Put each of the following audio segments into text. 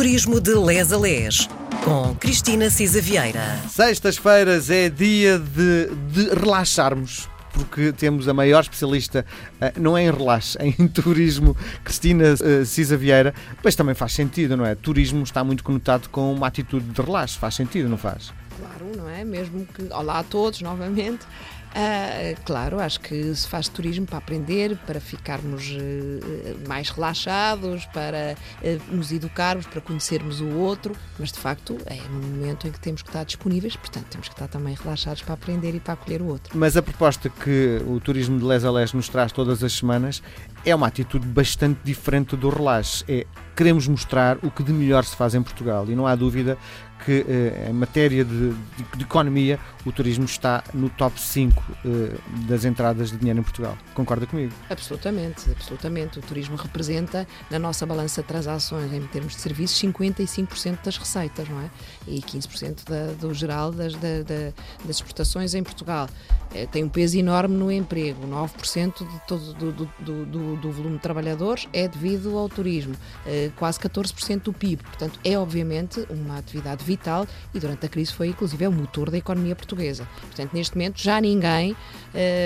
Turismo de Les a Les, com Cristina Cisa Vieira. Sextas-feiras é dia de, de relaxarmos porque temos a maior especialista, uh, não é em relaxe, é em turismo, Cristina uh, Cisa Vieira, mas também faz sentido, não é? Turismo está muito conotado com uma atitude de relaxe, faz sentido, não faz? Claro, não é? Mesmo que. Olá a todos novamente. Uh, claro, acho que se faz turismo para aprender, para ficarmos uh, mais relaxados, para uh, nos educarmos, para conhecermos o outro, mas de facto é no momento em que temos que estar disponíveis, portanto temos que estar também relaxados para aprender e para acolher o outro. Mas a proposta que o turismo de Les a nos traz todas as semanas é uma atitude bastante diferente do relaxe. É queremos mostrar o que de melhor se faz em Portugal e não há dúvida que eh, em matéria de, de, de, economia o turismo está no top 5 eh, das entradas de dinheiro em Portugal. Concorda comigo? Absolutamente, absolutamente. O turismo representa na nossa balança de transações em termos de serviços 55% das receitas, não é? E 15% da, do geral das, da, da, das exportações em Portugal. É, tem um peso enorme no emprego. 9% de todo, do, do, do, do, volume de trabalhadores é devido ao turismo. É, quase 14% do PIB. Portanto, é obviamente uma atividade vital e durante a crise foi inclusive é o motor da economia portuguesa. Portanto, neste momento já ninguém.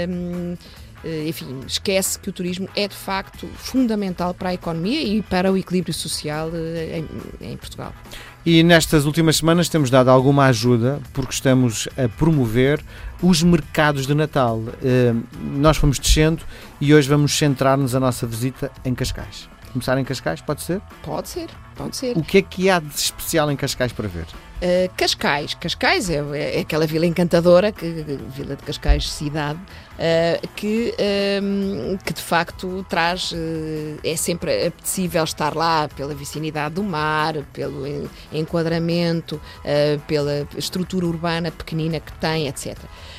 Hum, enfim, esquece que o turismo é de facto fundamental para a economia e para o equilíbrio social em, em Portugal. E nestas últimas semanas temos dado alguma ajuda porque estamos a promover os mercados de Natal. Nós fomos descendo e hoje vamos centrar-nos a nossa visita em Cascais. Começar em Cascais, pode ser? Pode ser, pode ser. O que é que há de especial em Cascais para ver? Uh, Cascais, Cascais é, é, aquela vila encantadora, que, Vila de Cascais, cidade, uh, que, um, que de facto traz, uh, é sempre apetecível estar lá pela vicinidade do mar, pelo enquadramento, pela estrutura urbana pequenina que tem, etc.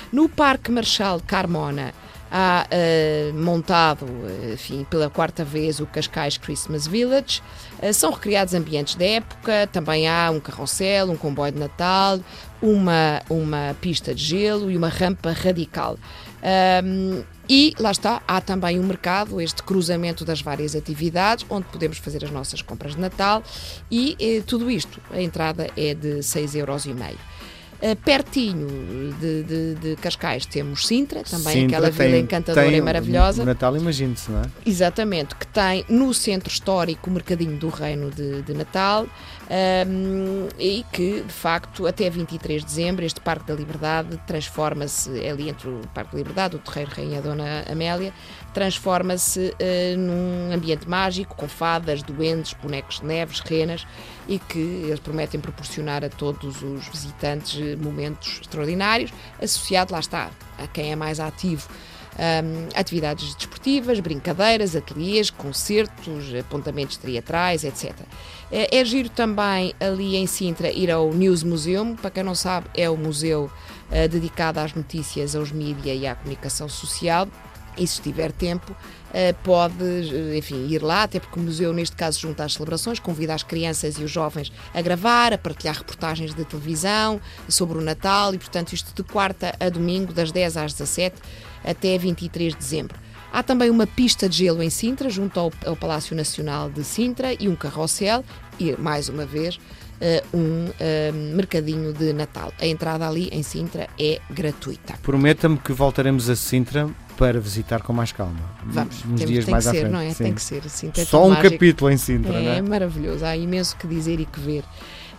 No Parque Marchal Carmona, há uh, montado, enfim, pela quarta vez o Cascais Christmas Village. Uh, são recriados ambientes da época, também há um carrossel, um comboio de Natal, uma, uma pista de gelo e uma rampa radical. Um, e lá está, há também um mercado, este cruzamento das várias atividades, onde podemos fazer as nossas compras de Natal e eh, tudo isto, a entrada é de 6,5 euros. Uh, pertinho de, de, de, Cascais temos Sintra, também Sintra aquela vila encantadora tem e maravilhosa. O Natal, imagine-se, não é? Exatamente, que tem no centro histórico o Mercadinho do Reino de, de Natal um, e que, de facto, até 23 de dezembro, este Parque da Liberdade transforma-se, é ali entre o Parque da Liberdade, o Terreiro Rainha Dona Amélia, transforma-se uh, num ambiente mágico, com fadas, duendes, bonecos de neves, renas, e que eles prometem proporcionar a todos os visitantes eh, momentos extraordinários, associado, lá está, a quem é mais ativo. Um, atividades desportivas, brincadeiras, ateliês, concertos, apontamentos teatrais, etc. É, é giro também ali em Sintra ir ao News Museum, para quem não sabe, é o museu uh, dedicado às notícias, aos mídia e à comunicação social e se tiver tempo, eh, pode, eh, enfim, ir lá, até porque o museu, neste caso, junta às celebrações, convida as crianças e os jovens a gravar, a partilhar reportagens de televisão sobre o Natal e, portanto, isto de quarta a domingo, das 10 às 17 até 23 de dezembro. Há também uma pista de gelo em Sintra, junto ao, Palácio Nacional de Sintra, e um carrossel, e, mais uma vez, uh, um mercadinho de Natal. A entrada ali em Sintra é gratuita. Prometa-me que voltaremos a Sintra para visitar com mais calma. Vamos, nos temos, dias tem mais que ser, não é? Sim. Tem que ser. É Só um mágico. capítulo em Sintra, é, não é? É maravilhoso, há imenso que dizer e que ver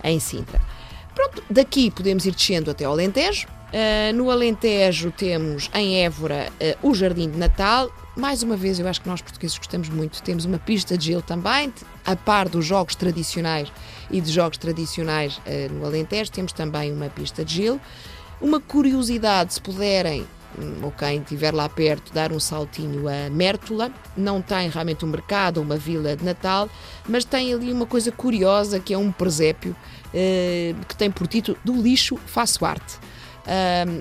em Sintra. Pronto, daqui podemos ir descendo até ao Alentejo. Uh, no Alentejo temos em Évora uh, o Jardim de Natal. Mais uma vez, eu acho que nós portugueses gostamos muito. Temos uma pista de gelo também, a par dos jogos tradicionais e de jogos tradicionais uh, no Alentejo. Temos também uma pista de gelo. Uma curiosidade, se puderem, ou quem estiver lá perto, dar um saltinho a Mértola. Não tem realmente um mercado uma vila de Natal, mas tem ali uma coisa curiosa que é um presépio eh, que tem por título Do lixo faço arte.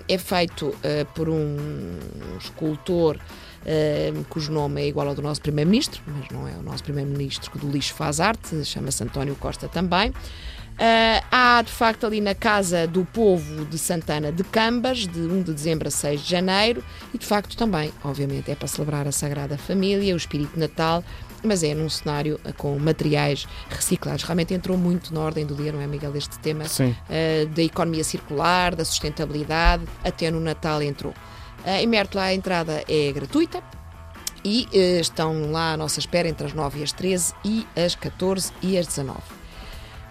é feito uh, por um escultor uh, cujo nome é igual ao do nosso Primeiro-Ministro, mas não é o nosso Primeiro-Ministro que do lixo faz arte, chama-se António Costa também. Uh, há, de facto, ali na Casa do Povo de Santana de Cambas, de 1 de dezembro a 6 de janeiro, e de facto também, obviamente, é para celebrar a Sagrada Família, o espírito Natal, mas é num cenário com materiais reciclados. Realmente entrou muito na ordem do dia, não é, Miguel, este tema uh, da economia circular, da sustentabilidade, até no Natal entrou. Uh, em Mértola a entrada é gratuita, e uh, estão lá à nossa espera entre as 9 e as 13 e as 14 e as 19.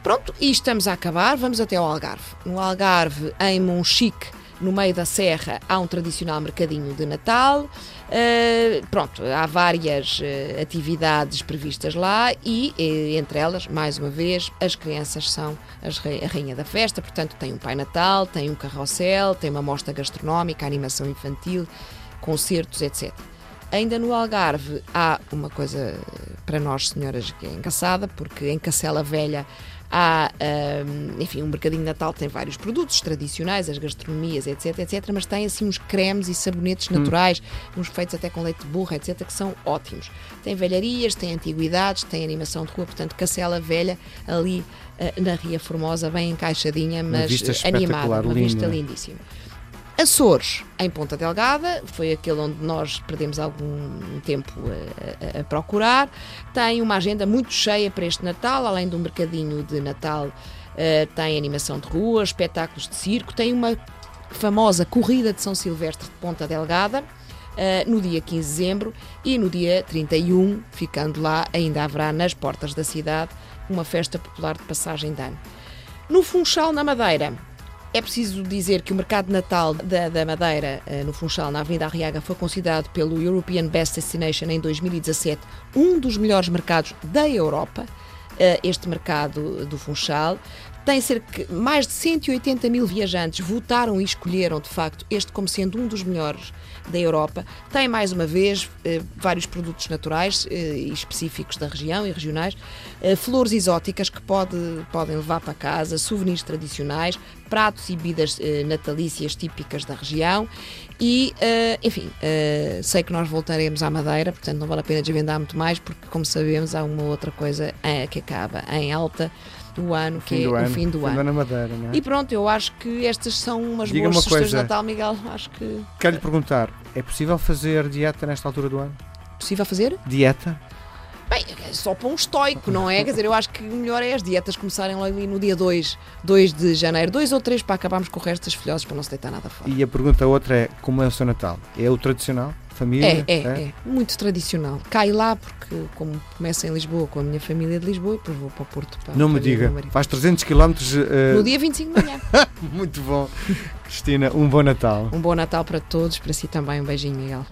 Pronto, e estamos a acabar, vamos até ao Algarve. No Algarve, em Monchique, no meio da serra, há um tradicional mercadinho de Natal. Uh, pronto, há várias uh, atividades previstas lá e, uh, entre elas, mais uma vez, as crianças são as, a rainha da festa, portanto, tem um Pai Natal, tem um carrossel, tem uma mostra gastronómica, animação infantil, concertos, etc. Ainda no Algarve há uma coisa para nós, senhoras, que é engraçada, porque em Cacela Velha Há, um, enfim, um mercadinho de Natal tem vários produtos tradicionais, as gastronomias, etc, etc, mas tem assim uns cremes e sabonetes hum. naturais, hum. uns feitos até com leite de burra, etc, que são ótimos. Tem velharias, tem antiguidades, tem animação de rua, portanto, Cacela Velha ali uh, na Ria Formosa, bem encaixadinha, mas animada, uma vista lindíssima. Açores, em Ponta Delgada, foi aquele onde nós perdemos algum tempo a, a, a, procurar. Tem uma agenda muito cheia para este Natal, além do mercadinho de Natal, uh, tem animação de rua, espetáculos de circo, tem uma famosa corrida de São Silvestre de Ponta Delgada. Uh, no dia 15 de dezembro e no dia 31, ficando lá, ainda haverá nas portas da cidade uma festa popular de passagem de ano. No Funchal, na Madeira, é preciso dizer que o mercado de Natal da, da Madeira, uh, no Funchal, na Avenida Arriaga, foi considerado pelo European Best Destination em 2017 um dos melhores mercados da Europa. Uh, este mercado do Funchal tem cerca mais de 180 mil viajantes votaram e escolheram de facto este como sendo um dos melhores da Europa. Tem, mais uma vez, eh, vários produtos naturais eh, e específicos da região e regionais, eh, flores exóticas que pode, podem levar para casa, souvenirs tradicionais, pratos e bebidas natalícias típicas da região e, enfim, sei que nós voltaremos à Madeira, portanto não vale a pena desvendar muito mais, porque, como sabemos, há uma outra coisa que acaba em alta do ano, que é o fim do fim ano. Madeira, é? E pronto, eu acho que estas são umas Diga boas sugestões de Natal, Miguel. Acho que. Quero lhe perguntar: é possível fazer dieta nesta altura do ano? Possível fazer? Dieta? Bem, é só para um estoico, não é? Quer dizer, eu acho que o melhor é as dietas começarem logo ali no dia 2, 2 de janeiro, 2 ou 3 para acabarmos com o resto das filhoses para não se deitar nada fora. E a pergunta outra é: como é o seu Natal? É o tradicional? Família? É, é, é, é. Muito tradicional. Cai lá porque, como começo em Lisboa com a minha família de Lisboa, depois vou para o Porto para Não me diga, faz 300 km. Uh... No dia 25 de manhã. Muito bom. Cristina, um bom Natal. Um bom Natal para todos, para si também. Um beijinho, Miguel.